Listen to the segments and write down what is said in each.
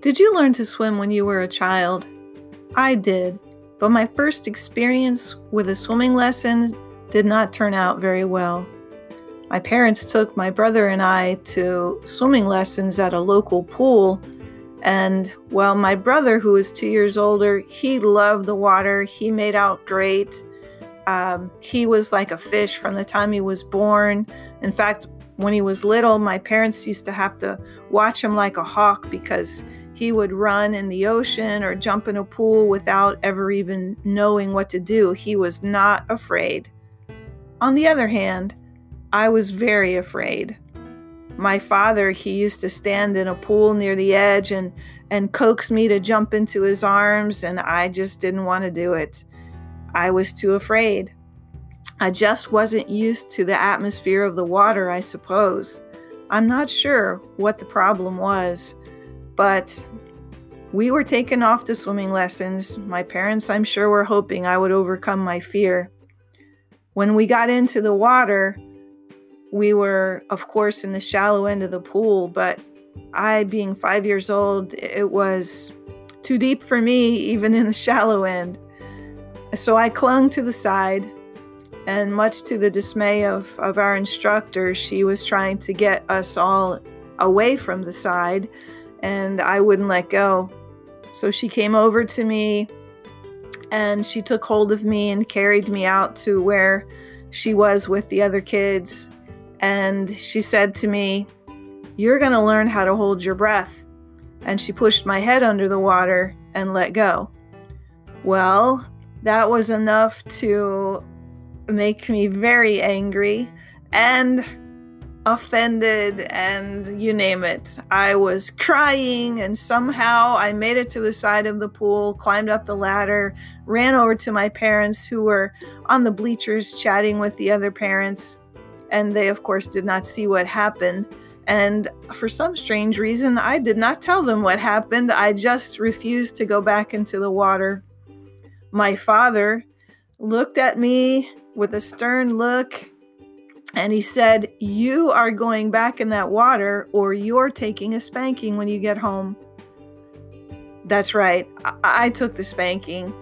Did you learn to swim when you were a child? I did, but my first experience with a swimming lesson did not turn out very well. My parents took my brother and I to swimming lessons at a local pool. And well, my brother, who was two years older, he loved the water. He made out great. Um, he was like a fish from the time he was born. In fact, when he was little, my parents used to have to watch him like a hawk because he would run in the ocean or jump in a pool without ever even knowing what to do. He was not afraid. On the other hand, I was very afraid. My father, he used to stand in a pool near the edge and, and coax me to jump into his arms, and I just didn't want to do it. I was too afraid. I just wasn't used to the atmosphere of the water, I suppose. I'm not sure what the problem was, but we were taken off to swimming lessons. My parents, I'm sure, were hoping I would overcome my fear. When we got into the water, we were, of course, in the shallow end of the pool, but I, being five years old, it was too deep for me, even in the shallow end. So I clung to the side, and much to the dismay of, of our instructor, she was trying to get us all away from the side, and I wouldn't let go. So she came over to me and she took hold of me and carried me out to where she was with the other kids. And she said to me, You're going to learn how to hold your breath. And she pushed my head under the water and let go. Well, that was enough to make me very angry and offended and you name it. I was crying and somehow I made it to the side of the pool, climbed up the ladder, ran over to my parents who were on the bleachers chatting with the other parents. And they, of course, did not see what happened. And for some strange reason, I did not tell them what happened. I just refused to go back into the water. My father looked at me with a stern look and he said, You are going back in that water or you're taking a spanking when you get home. That's right, I, I took the spanking.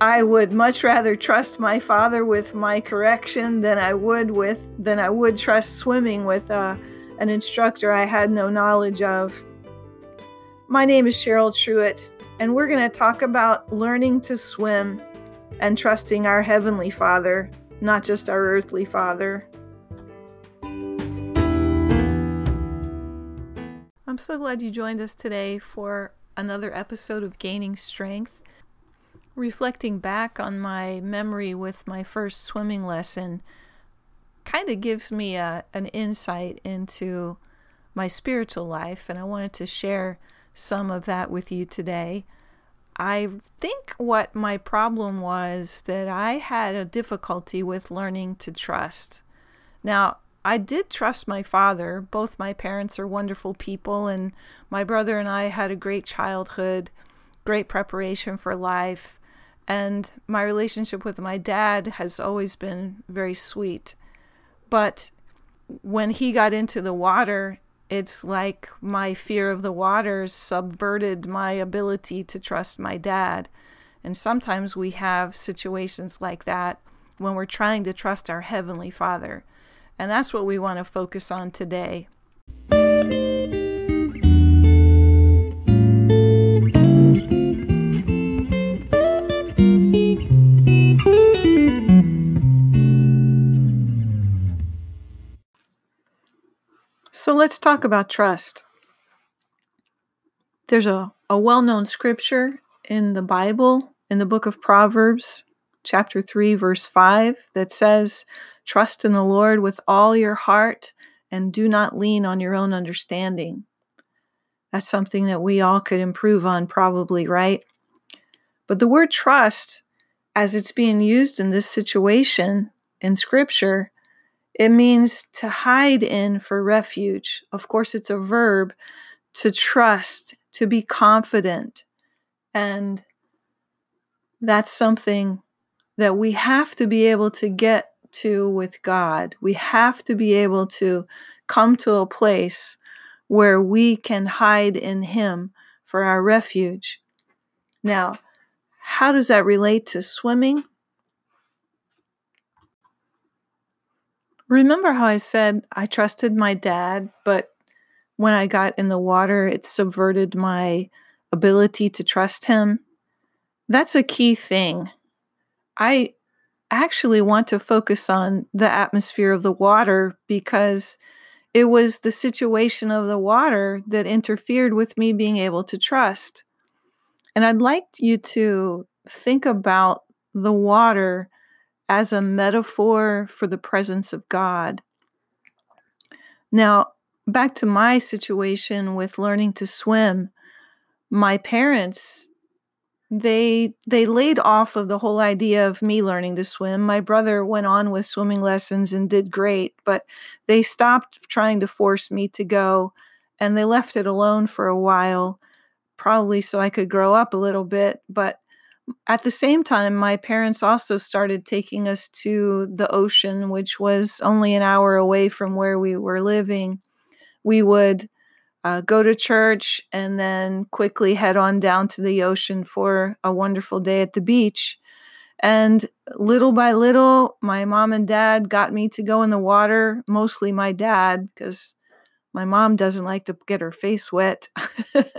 I would much rather trust my father with my correction than I would with than I would trust swimming with uh, an instructor I had no knowledge of. My name is Cheryl Truitt, and we're going to talk about learning to swim and trusting our Heavenly Father, not just our earthly Father. I'm so glad you joined us today for another episode of Gaining Strength. Reflecting back on my memory with my first swimming lesson kind of gives me a, an insight into my spiritual life, and I wanted to share some of that with you today. I think what my problem was that I had a difficulty with learning to trust. Now, I did trust my father. Both my parents are wonderful people, and my brother and I had a great childhood, great preparation for life. And my relationship with my dad has always been very sweet. But when he got into the water, it's like my fear of the waters subverted my ability to trust my dad. And sometimes we have situations like that when we're trying to trust our Heavenly Father. And that's what we want to focus on today. So let's talk about trust. There's a, a well known scripture in the Bible, in the book of Proverbs, chapter 3, verse 5, that says, Trust in the Lord with all your heart and do not lean on your own understanding. That's something that we all could improve on, probably, right? But the word trust, as it's being used in this situation in scripture, it means to hide in for refuge. Of course, it's a verb to trust, to be confident. And that's something that we have to be able to get to with God. We have to be able to come to a place where we can hide in Him for our refuge. Now, how does that relate to swimming? Remember how I said I trusted my dad, but when I got in the water, it subverted my ability to trust him? That's a key thing. I actually want to focus on the atmosphere of the water because it was the situation of the water that interfered with me being able to trust. And I'd like you to think about the water as a metaphor for the presence of God. Now, back to my situation with learning to swim, my parents they they laid off of the whole idea of me learning to swim. My brother went on with swimming lessons and did great, but they stopped trying to force me to go and they left it alone for a while, probably so I could grow up a little bit, but at the same time, my parents also started taking us to the ocean, which was only an hour away from where we were living. We would uh, go to church and then quickly head on down to the ocean for a wonderful day at the beach. And little by little, my mom and dad got me to go in the water, mostly my dad, because my mom doesn't like to get her face wet.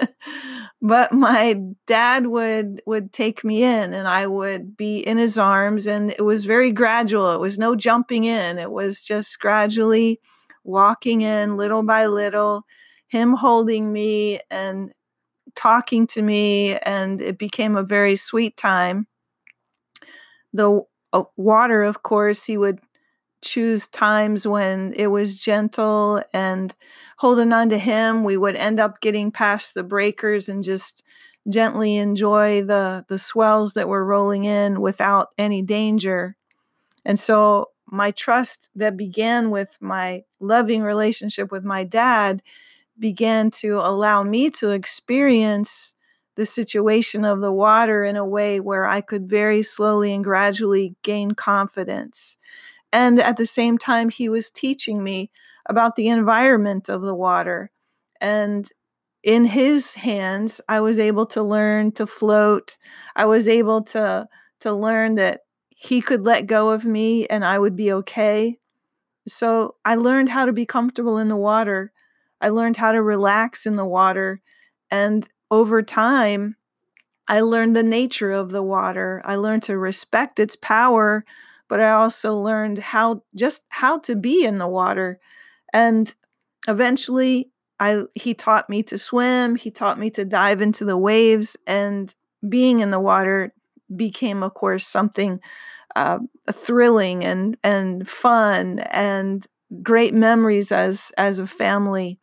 but my dad would would take me in and I would be in his arms and it was very gradual. It was no jumping in. It was just gradually walking in little by little, him holding me and talking to me and it became a very sweet time. The uh, water of course he would choose times when it was gentle and holding on to him we would end up getting past the breakers and just gently enjoy the the swells that were rolling in without any danger and so my trust that began with my loving relationship with my dad began to allow me to experience the situation of the water in a way where I could very slowly and gradually gain confidence. And at the same time, he was teaching me about the environment of the water. And in his hands, I was able to learn to float. I was able to, to learn that he could let go of me and I would be okay. So I learned how to be comfortable in the water. I learned how to relax in the water. And over time, I learned the nature of the water. I learned to respect its power but I also learned how just how to be in the water. And eventually I he taught me to swim, he taught me to dive into the waves and being in the water became of course something uh, thrilling and and fun and great memories as as a family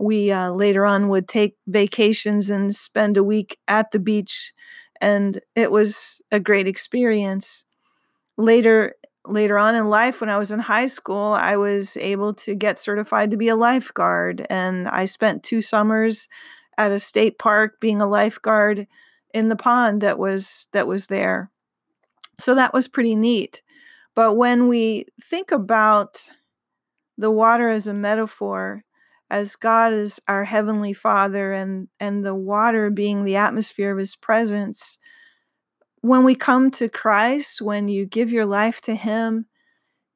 we uh, later on would take vacations and spend a week at the beach and it was a great experience later later on in life when I was in high school, I was able to get certified to be a lifeguard and I spent 2 summers at a state park being a lifeguard in the pond that was that was there. So that was pretty neat. But when we think about the water as a metaphor, as God is our heavenly Father and and the water being the atmosphere of his presence, when we come to Christ, when you give your life to Him,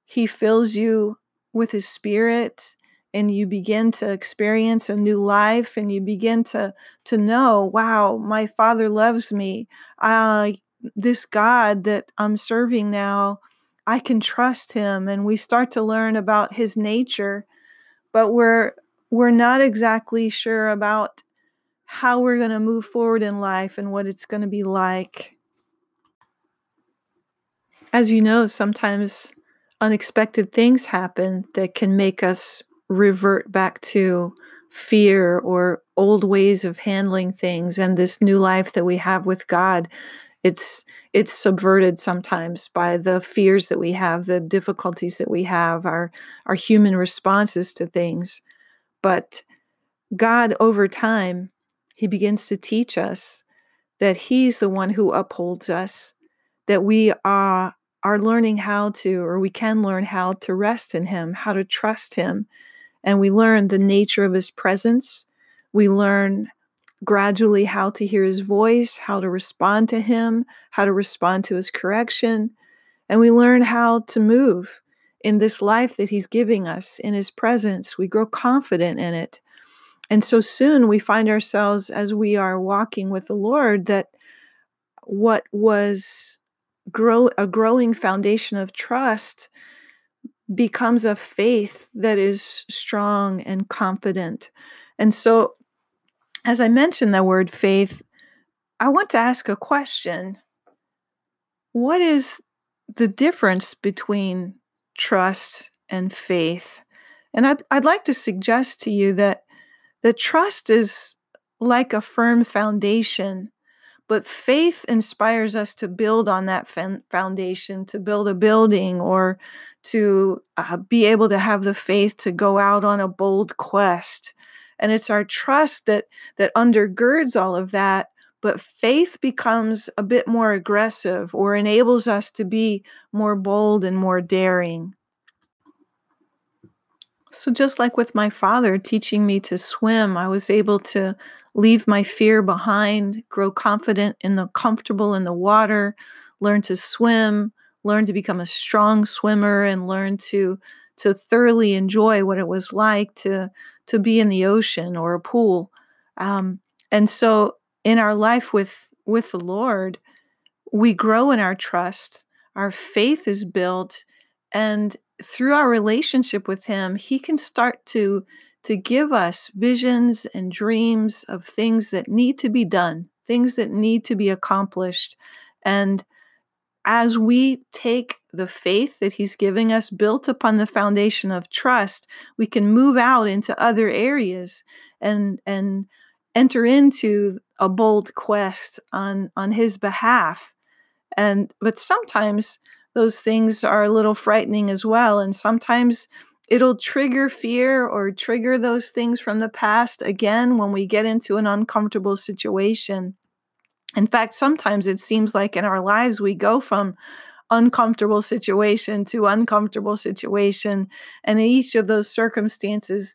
He fills you with His Spirit and you begin to experience a new life and you begin to to know wow my father loves me. Uh, this god that i'm serving now i can trust him. And we start to learn about his nature but we're we're not exactly sure about how we're going to move forward in life and what it's going to be like. As you know, sometimes unexpected things happen that can make us revert back to fear or old ways of handling things and this new life that we have with God. It's it's subverted sometimes by the fears that we have the difficulties that we have our our human responses to things but God over time he begins to teach us that he's the one who upholds us that we are are learning how to, or we can learn how to rest in Him, how to trust Him. And we learn the nature of His presence. We learn gradually how to hear his voice, how to respond to him, how to respond to his correction. And we learn how to move in this life that he's giving us in his presence. We grow confident in it. And so soon we find ourselves as we are walking with the Lord that what was grow a growing foundation of trust becomes a faith that is strong and confident. And so as I mentioned the word faith, I want to ask a question. What is the difference between trust and faith? And I'd, I'd like to suggest to you that the trust is like a firm foundation, but faith inspires us to build on that foundation, to build a building or to uh, be able to have the faith to go out on a bold quest and it's our trust that that undergirds all of that but faith becomes a bit more aggressive or enables us to be more bold and more daring so just like with my father teaching me to swim i was able to leave my fear behind grow confident in the comfortable in the water learn to swim learn to become a strong swimmer and learn to to thoroughly enjoy what it was like to to be in the ocean or a pool. Um, and so in our life with with the Lord, we grow in our trust. Our faith is built, and through our relationship with Him, He can start to to give us visions and dreams of things that need to be done, things that need to be accomplished, and as we take the faith that he's giving us built upon the foundation of trust we can move out into other areas and and enter into a bold quest on on his behalf and but sometimes those things are a little frightening as well and sometimes it'll trigger fear or trigger those things from the past again when we get into an uncomfortable situation in fact, sometimes it seems like in our lives we go from uncomfortable situation to uncomfortable situation. And in each of those circumstances,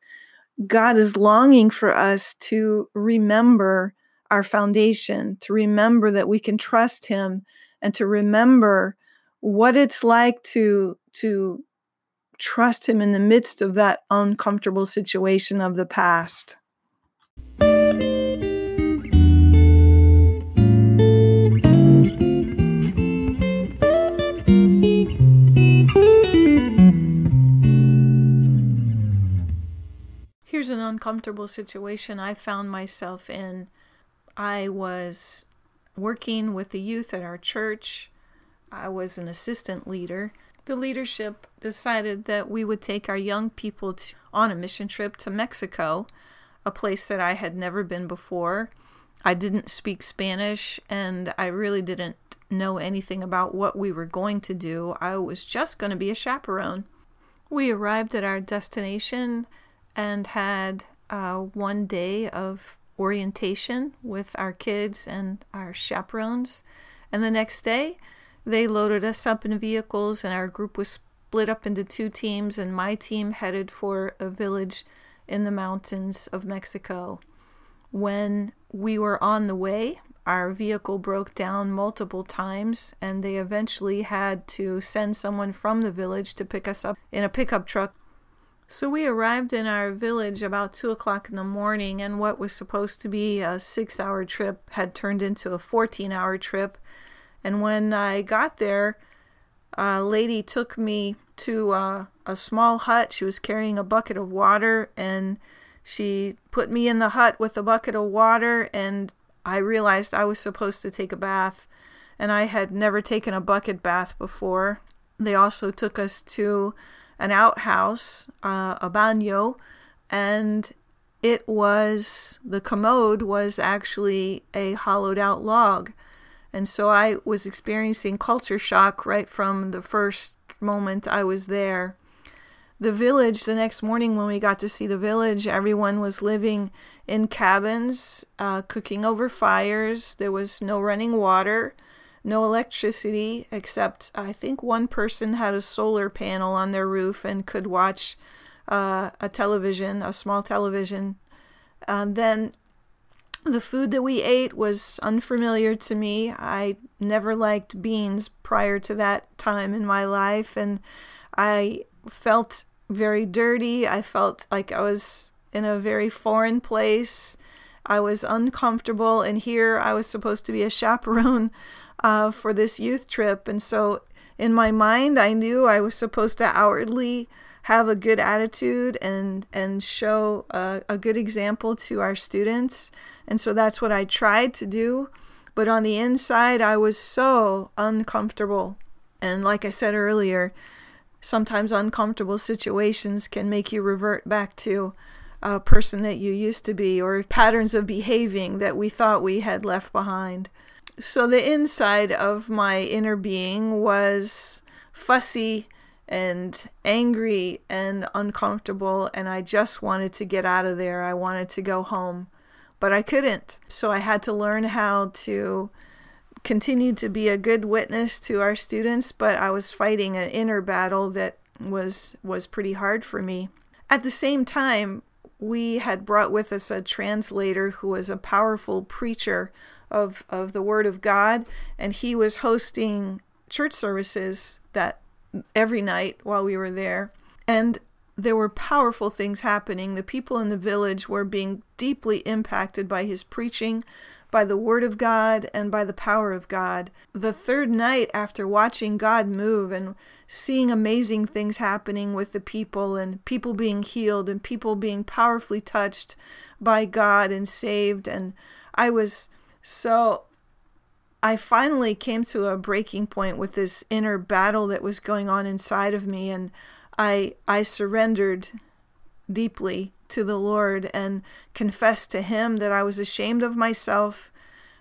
God is longing for us to remember our foundation, to remember that we can trust Him, and to remember what it's like to, to trust Him in the midst of that uncomfortable situation of the past. Here's an uncomfortable situation I found myself in. I was working with the youth at our church. I was an assistant leader. The leadership decided that we would take our young people to, on a mission trip to Mexico, a place that I had never been before. I didn't speak Spanish and I really didn't know anything about what we were going to do. I was just going to be a chaperone. We arrived at our destination and had uh, one day of orientation with our kids and our chaperones. And the next day, they loaded us up in vehicles, and our group was split up into two teams. And my team headed for a village in the mountains of Mexico. When we were on the way, our vehicle broke down multiple times, and they eventually had to send someone from the village to pick us up in a pickup truck so we arrived in our village about 2 o'clock in the morning, and what was supposed to be a six hour trip had turned into a 14 hour trip. And when I got there, a lady took me to uh, a small hut. She was carrying a bucket of water, and she put me in the hut with a bucket of water, and I realized I was supposed to take a bath, and I had never taken a bucket bath before. They also took us to an outhouse, uh, a baño, and it was the commode was actually a hollowed out log. And so I was experiencing culture shock right from the first moment I was there. The village, the next morning when we got to see the village, everyone was living in cabins, uh, cooking over fires. There was no running water no electricity except I think one person had a solar panel on their roof and could watch uh, a television, a small television. Uh, then The food that we ate was unfamiliar to me. I never liked beans prior to that time in my life, and I felt very dirty. I felt like I was in a very foreign place. I was uncomfortable, and here I was supposed to be a chaperone uh, for this youth trip. And so, in my mind, I knew I was supposed to outwardly have a good attitude and and show a, a good example to our students. And so that's what I tried to do. But on the inside, I was so uncomfortable. And like I said earlier, sometimes uncomfortable situations can make you revert back to a person that you used to be or patterns of behaving that we thought we had left behind. So the inside of my inner being was fussy and angry and uncomfortable, and I just wanted to get out of there. I wanted to go home, but I couldn't. So I had to learn how to continue to be a good witness to our students, but I was fighting an inner battle that was was pretty hard for me. At the same time, we had brought with us a translator who was a powerful preacher of, of the Word of God, and he was hosting church services that every night while we were there. And there were powerful things happening. The people in the village were being deeply impacted by his preaching, by the Word of God, and by the power of God. The third night, after watching God move and seeing amazing things happening with the people, and people being healed, and people being powerfully touched by God and saved, and I was so I finally came to a breaking point with this inner battle that was going on inside of me and I I surrendered deeply to the Lord and confessed to him that I was ashamed of myself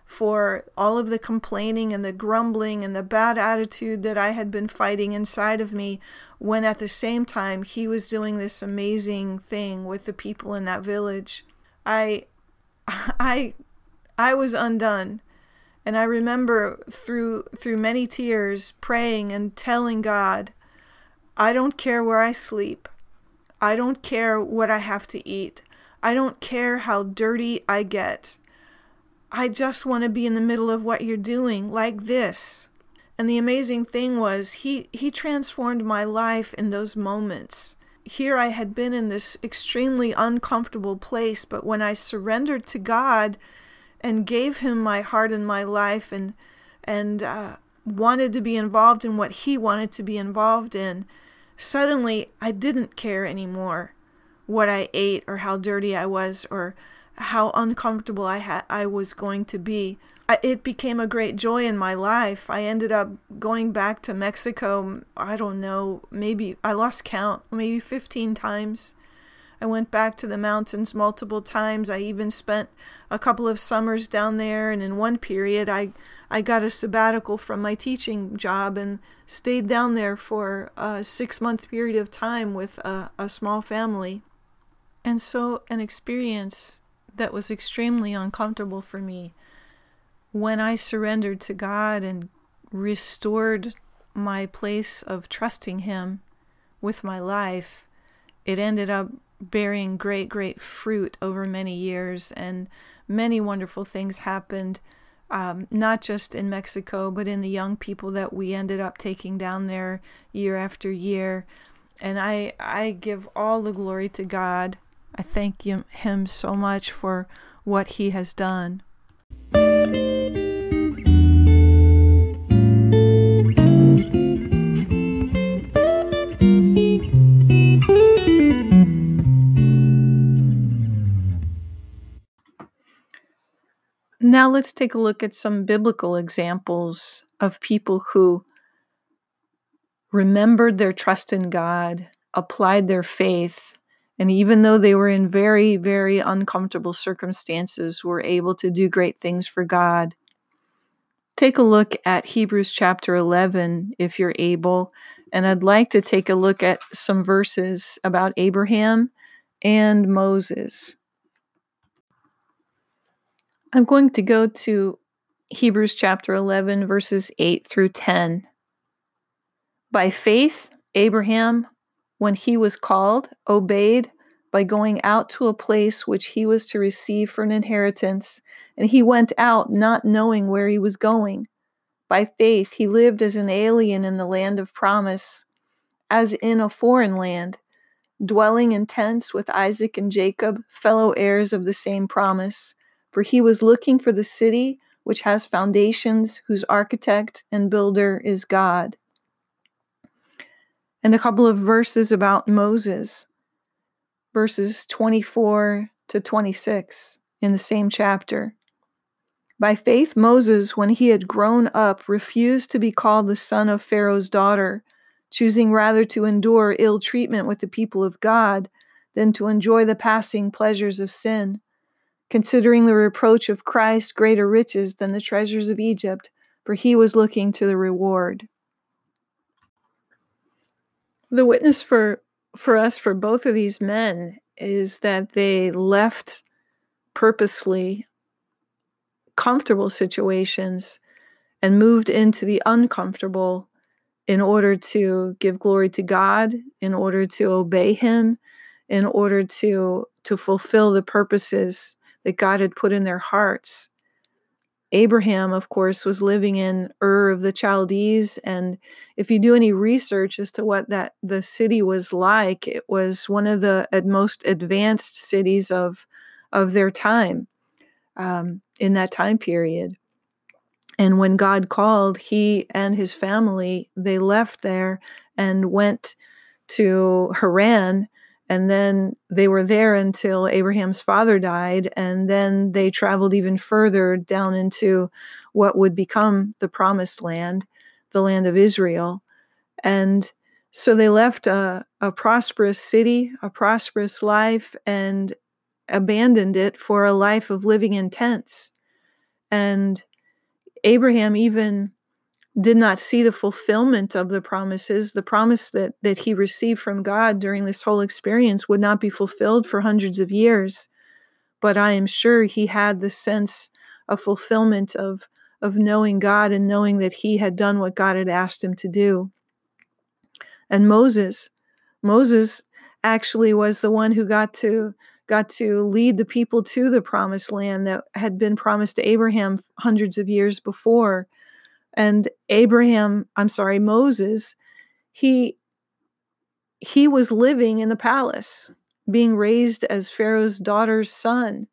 for all of the complaining and the grumbling and the bad attitude that I had been fighting inside of me when at the same time he was doing this amazing thing with the people in that village. I I I was undone. And I remember through through many tears praying and telling God, I don't care where I sleep. I don't care what I have to eat. I don't care how dirty I get. I just want to be in the middle of what you're doing like this. And the amazing thing was he he transformed my life in those moments. Here I had been in this extremely uncomfortable place, but when I surrendered to God, and gave him my heart and my life and and uh, wanted to be involved in what he wanted to be involved in, suddenly I didn't care anymore what I ate or how dirty I was or how uncomfortable I had I was going to be. I, it became a great joy in my life. I ended up going back to Mexico, I don't know, maybe I lost count, maybe 15 times. I went back to the mountains multiple times. I even spent a couple of summers down there, and in one period, I I got a sabbatical from my teaching job and stayed down there for a six month period of time with a, a small family. And so, an experience that was extremely uncomfortable for me when I surrendered to God and restored my place of trusting Him with my life, it ended up bearing great, great fruit over many years, and many wonderful things happened, um, not just in Mexico, but in the young people that we ended up taking down there year after year. And I, I give all the glory to God. I thank him, him so much for what he has done. Now let's take a look at some biblical examples of people who remembered their trust in God, applied their faith, and even though they were in very, very uncomfortable circumstances, were able to do great things for God. Take a look at Hebrews chapter 11 if you're able, and I'd like to take a look at some verses about Abraham and Moses. I'm going to go to Hebrews chapter 11, verses 8 through 10. By faith, Abraham, when he was called, obeyed by going out to a place which he was to receive for an inheritance, and he went out not knowing where he was going. By faith, he lived as an alien in the land of promise, as in a foreign land, dwelling in tents with Isaac and Jacob, fellow heirs of the same promise. For he was looking for the city which has foundations, whose architect and builder is God. And a couple of verses about Moses verses 24 to 26 in the same chapter. By faith, Moses, when he had grown up, refused to be called the son of Pharaoh's daughter, choosing rather to endure ill treatment with the people of God than to enjoy the passing pleasures of sin, considering the reproach of Christ greater riches than the treasures of Egypt, for he was looking to the reward. The witness for for us for both of these men is that they left purposely comfortable situations and moved into the uncomfortable in order to give glory to God, in order to obey him, in order to to fulfill the purposes that God had put in their hearts. Abraham, of course, was living in Ur of the Chaldees. And if you do any research as to what that the city was like, it was one of the most advanced cities of, of their time um, in that time period. And when God called, he and his family, they left there and went to Haran and then they were there until Abraham's father died. And then they traveled even further down into what would become the promised land, the land of Israel. And so they left a, a prosperous city, a prosperous life, and abandoned it for a life of living in tents. And Abraham even did not see the fulfillment of the promises the promise that that he received from god during this whole experience would not be fulfilled for hundreds of years. But i am sure he had the sense of fulfillment of of knowing god and knowing that he had done what god had asked him to do. And moses moses actually was the one who got to got to lead the people to the promised land that had been promised to abraham hundreds of years before and Abraham, I'm sorry, Moses, he he was living in the palace, being raised as Pharaoh's daughter's son,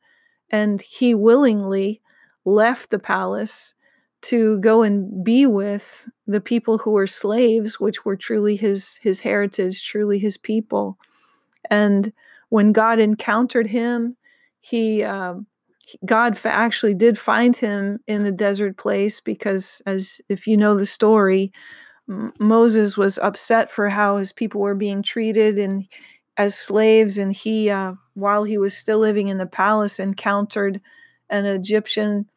and he willingly left the palace to go and be with the people who were slaves, which were truly his his heritage, truly his people. And when God encountered him, he um, God actually did find him in a desert place because, as if you know the story, Moses was upset for how his people were being treated and as slaves, and he, uh, while he was still living in the palace, encountered an Egyptian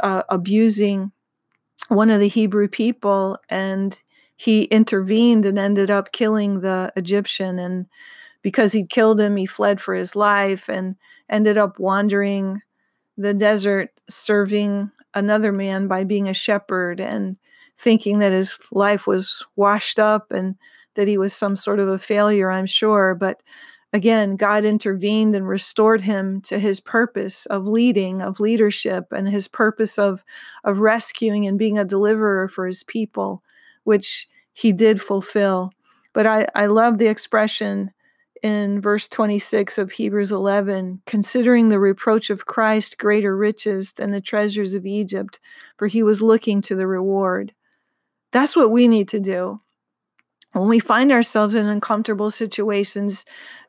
uh, abusing one of the Hebrew people, and he intervened and ended up killing the Egyptian. And because he killed him, he fled for his life and ended up wandering the desert serving another man by being a shepherd and thinking that his life was washed up and that he was some sort of a failure, I'm sure. But again, God intervened and restored him to his purpose of leading, of leadership, and his purpose of, of rescuing and being a deliverer for his people, which he did fulfill. But I, I love the expression in verse 26 of Hebrews 11, considering the reproach of Christ greater riches than the treasures of Egypt, for he was looking to the reward. That's what we need to do. When we find ourselves in uncomfortable situations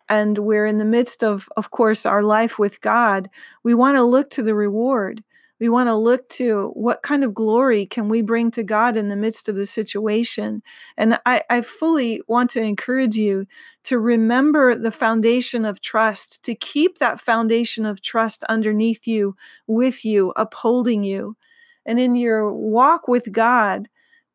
and we're in the midst of, of course, our life with God, we want to look to the reward we want to look to what kind of glory can we bring to God in the midst of the situation. And I, I fully want to encourage you to remember the foundation of trust, to keep that foundation of trust underneath you, with you, upholding you. And in your walk with God,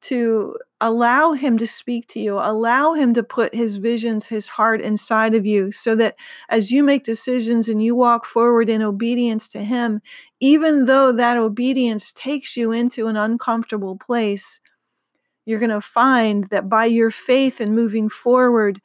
to allow him to speak to you, allow him to put his visions, his heart inside of you, so that as you make decisions and you walk forward in obedience to him, even though that obedience takes you into an uncomfortable place, you're going to find that by your faith and moving forward,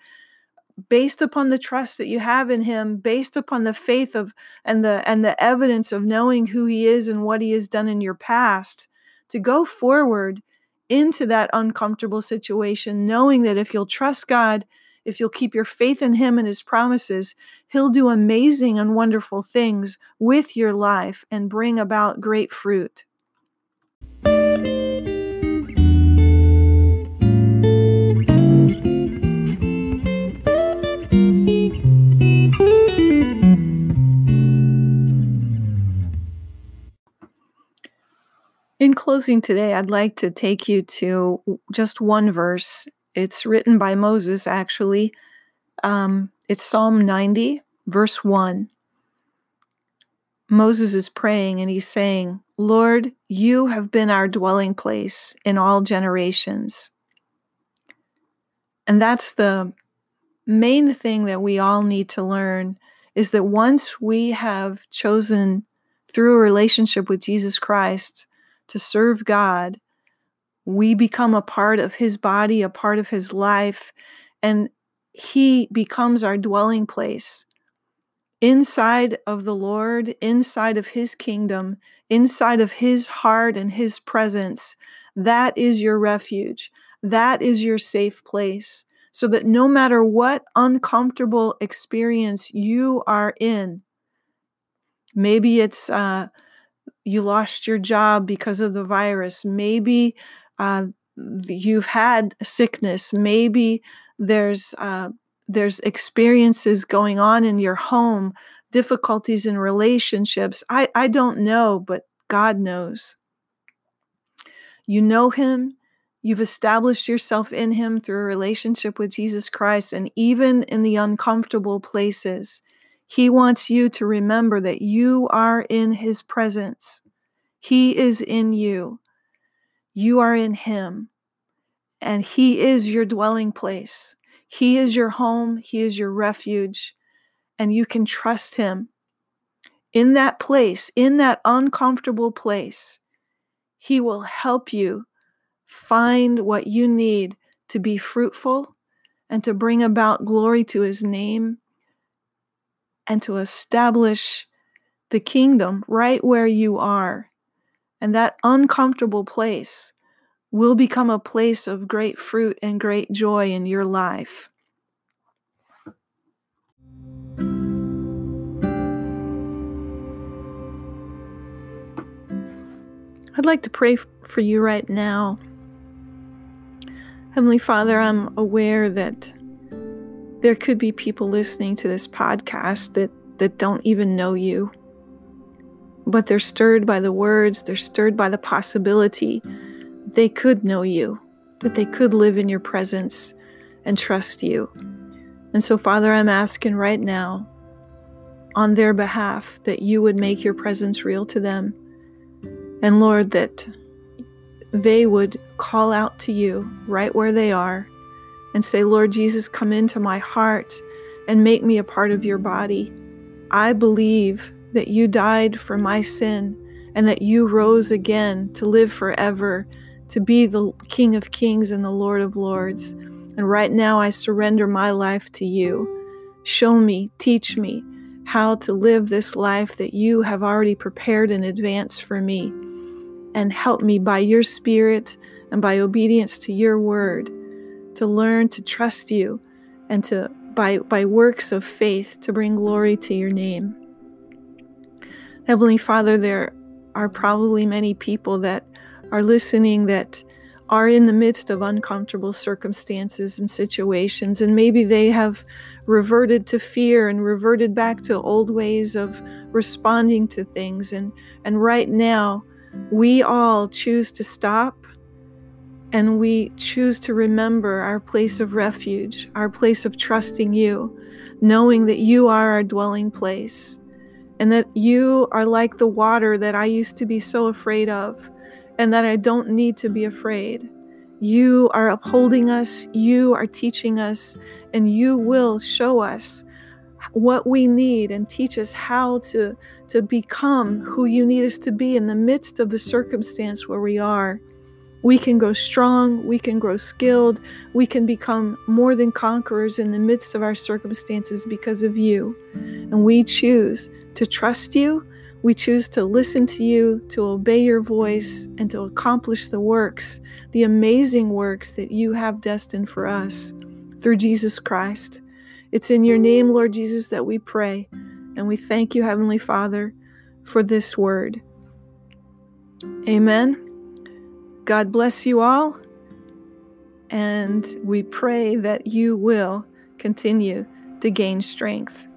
based upon the trust that you have in him based upon the faith of and the and the evidence of knowing who he is and what he has done in your past to go forward into that uncomfortable situation knowing that if you'll trust God if you'll keep your faith in him and his promises he'll do amazing and wonderful things with your life and bring about great fruit closing today, I'd like to take you to just one verse. It's written by Moses, actually. Um, it's Psalm 90, verse 1. Moses is praying and he's saying, Lord, you have been our dwelling place in all generations. And that's the main thing that we all need to learn is that once we have chosen through a relationship with Jesus Christ to serve God, we become a part of his body, a part of his life, and he becomes our dwelling place. Inside of the Lord, inside of his kingdom, inside of his heart and his presence, that is your refuge. That is your safe place. So that no matter what uncomfortable experience you are in, maybe it's uh, you lost your job because of the virus. Maybe uh, you've had sickness. Maybe there's uh, there's experiences going on in your home, difficulties in relationships. I, I don't know, but God knows. You know Him. You've established yourself in Him through a relationship with Jesus Christ. And even in the uncomfortable places, He wants you to remember that you are in His presence. He is in you. You are in Him. And He is your dwelling place. He is your home. He is your refuge. And you can trust Him. In that place, in that uncomfortable place, He will help you find what you need to be fruitful and to bring about glory to His name and to establish the kingdom right where you are and that uncomfortable place will become a place of great fruit and great joy in your life. I'd like to pray for you right now. Heavenly Father, I'm aware that there could be people listening to this podcast that, that don't even know you but they're stirred by the words, they're stirred by the possibility they could know you, that they could live in your presence and trust you. And so, Father, I'm asking right now on their behalf that you would make your presence real to them. And Lord, that they would call out to you right where they are and say, Lord Jesus, come into my heart and make me a part of your body. I believe that you died for my sin and that you rose again to live forever, to be the King of Kings and the Lord of Lords. And right now, I surrender my life to you. Show me, teach me how to live this life that you have already prepared in advance for me. And help me by your Spirit and by obedience to your word to learn to trust you and to by, by works of faith to bring glory to your name. Heavenly Father, there are probably many people that are listening that are in the midst of uncomfortable circumstances and situations, and maybe they have reverted to fear and reverted back to old ways of responding to things. And, and right now, we all choose to stop and we choose to remember our place of refuge, our place of trusting you, knowing that you are our dwelling place and that you are like the water that I used to be so afraid of, and that I don't need to be afraid. You are upholding us, you are teaching us, and you will show us what we need and teach us how to, to become who you need us to be in the midst of the circumstance where we are. We can grow strong, we can grow skilled, we can become more than conquerors in the midst of our circumstances because of you. And we choose to trust you, we choose to listen to you, to obey your voice, and to accomplish the works, the amazing works that you have destined for us through Jesus Christ. It's in your name, Lord Jesus, that we pray. And we thank you, Heavenly Father, for this word. Amen. God bless you all. And we pray that you will continue to gain strength.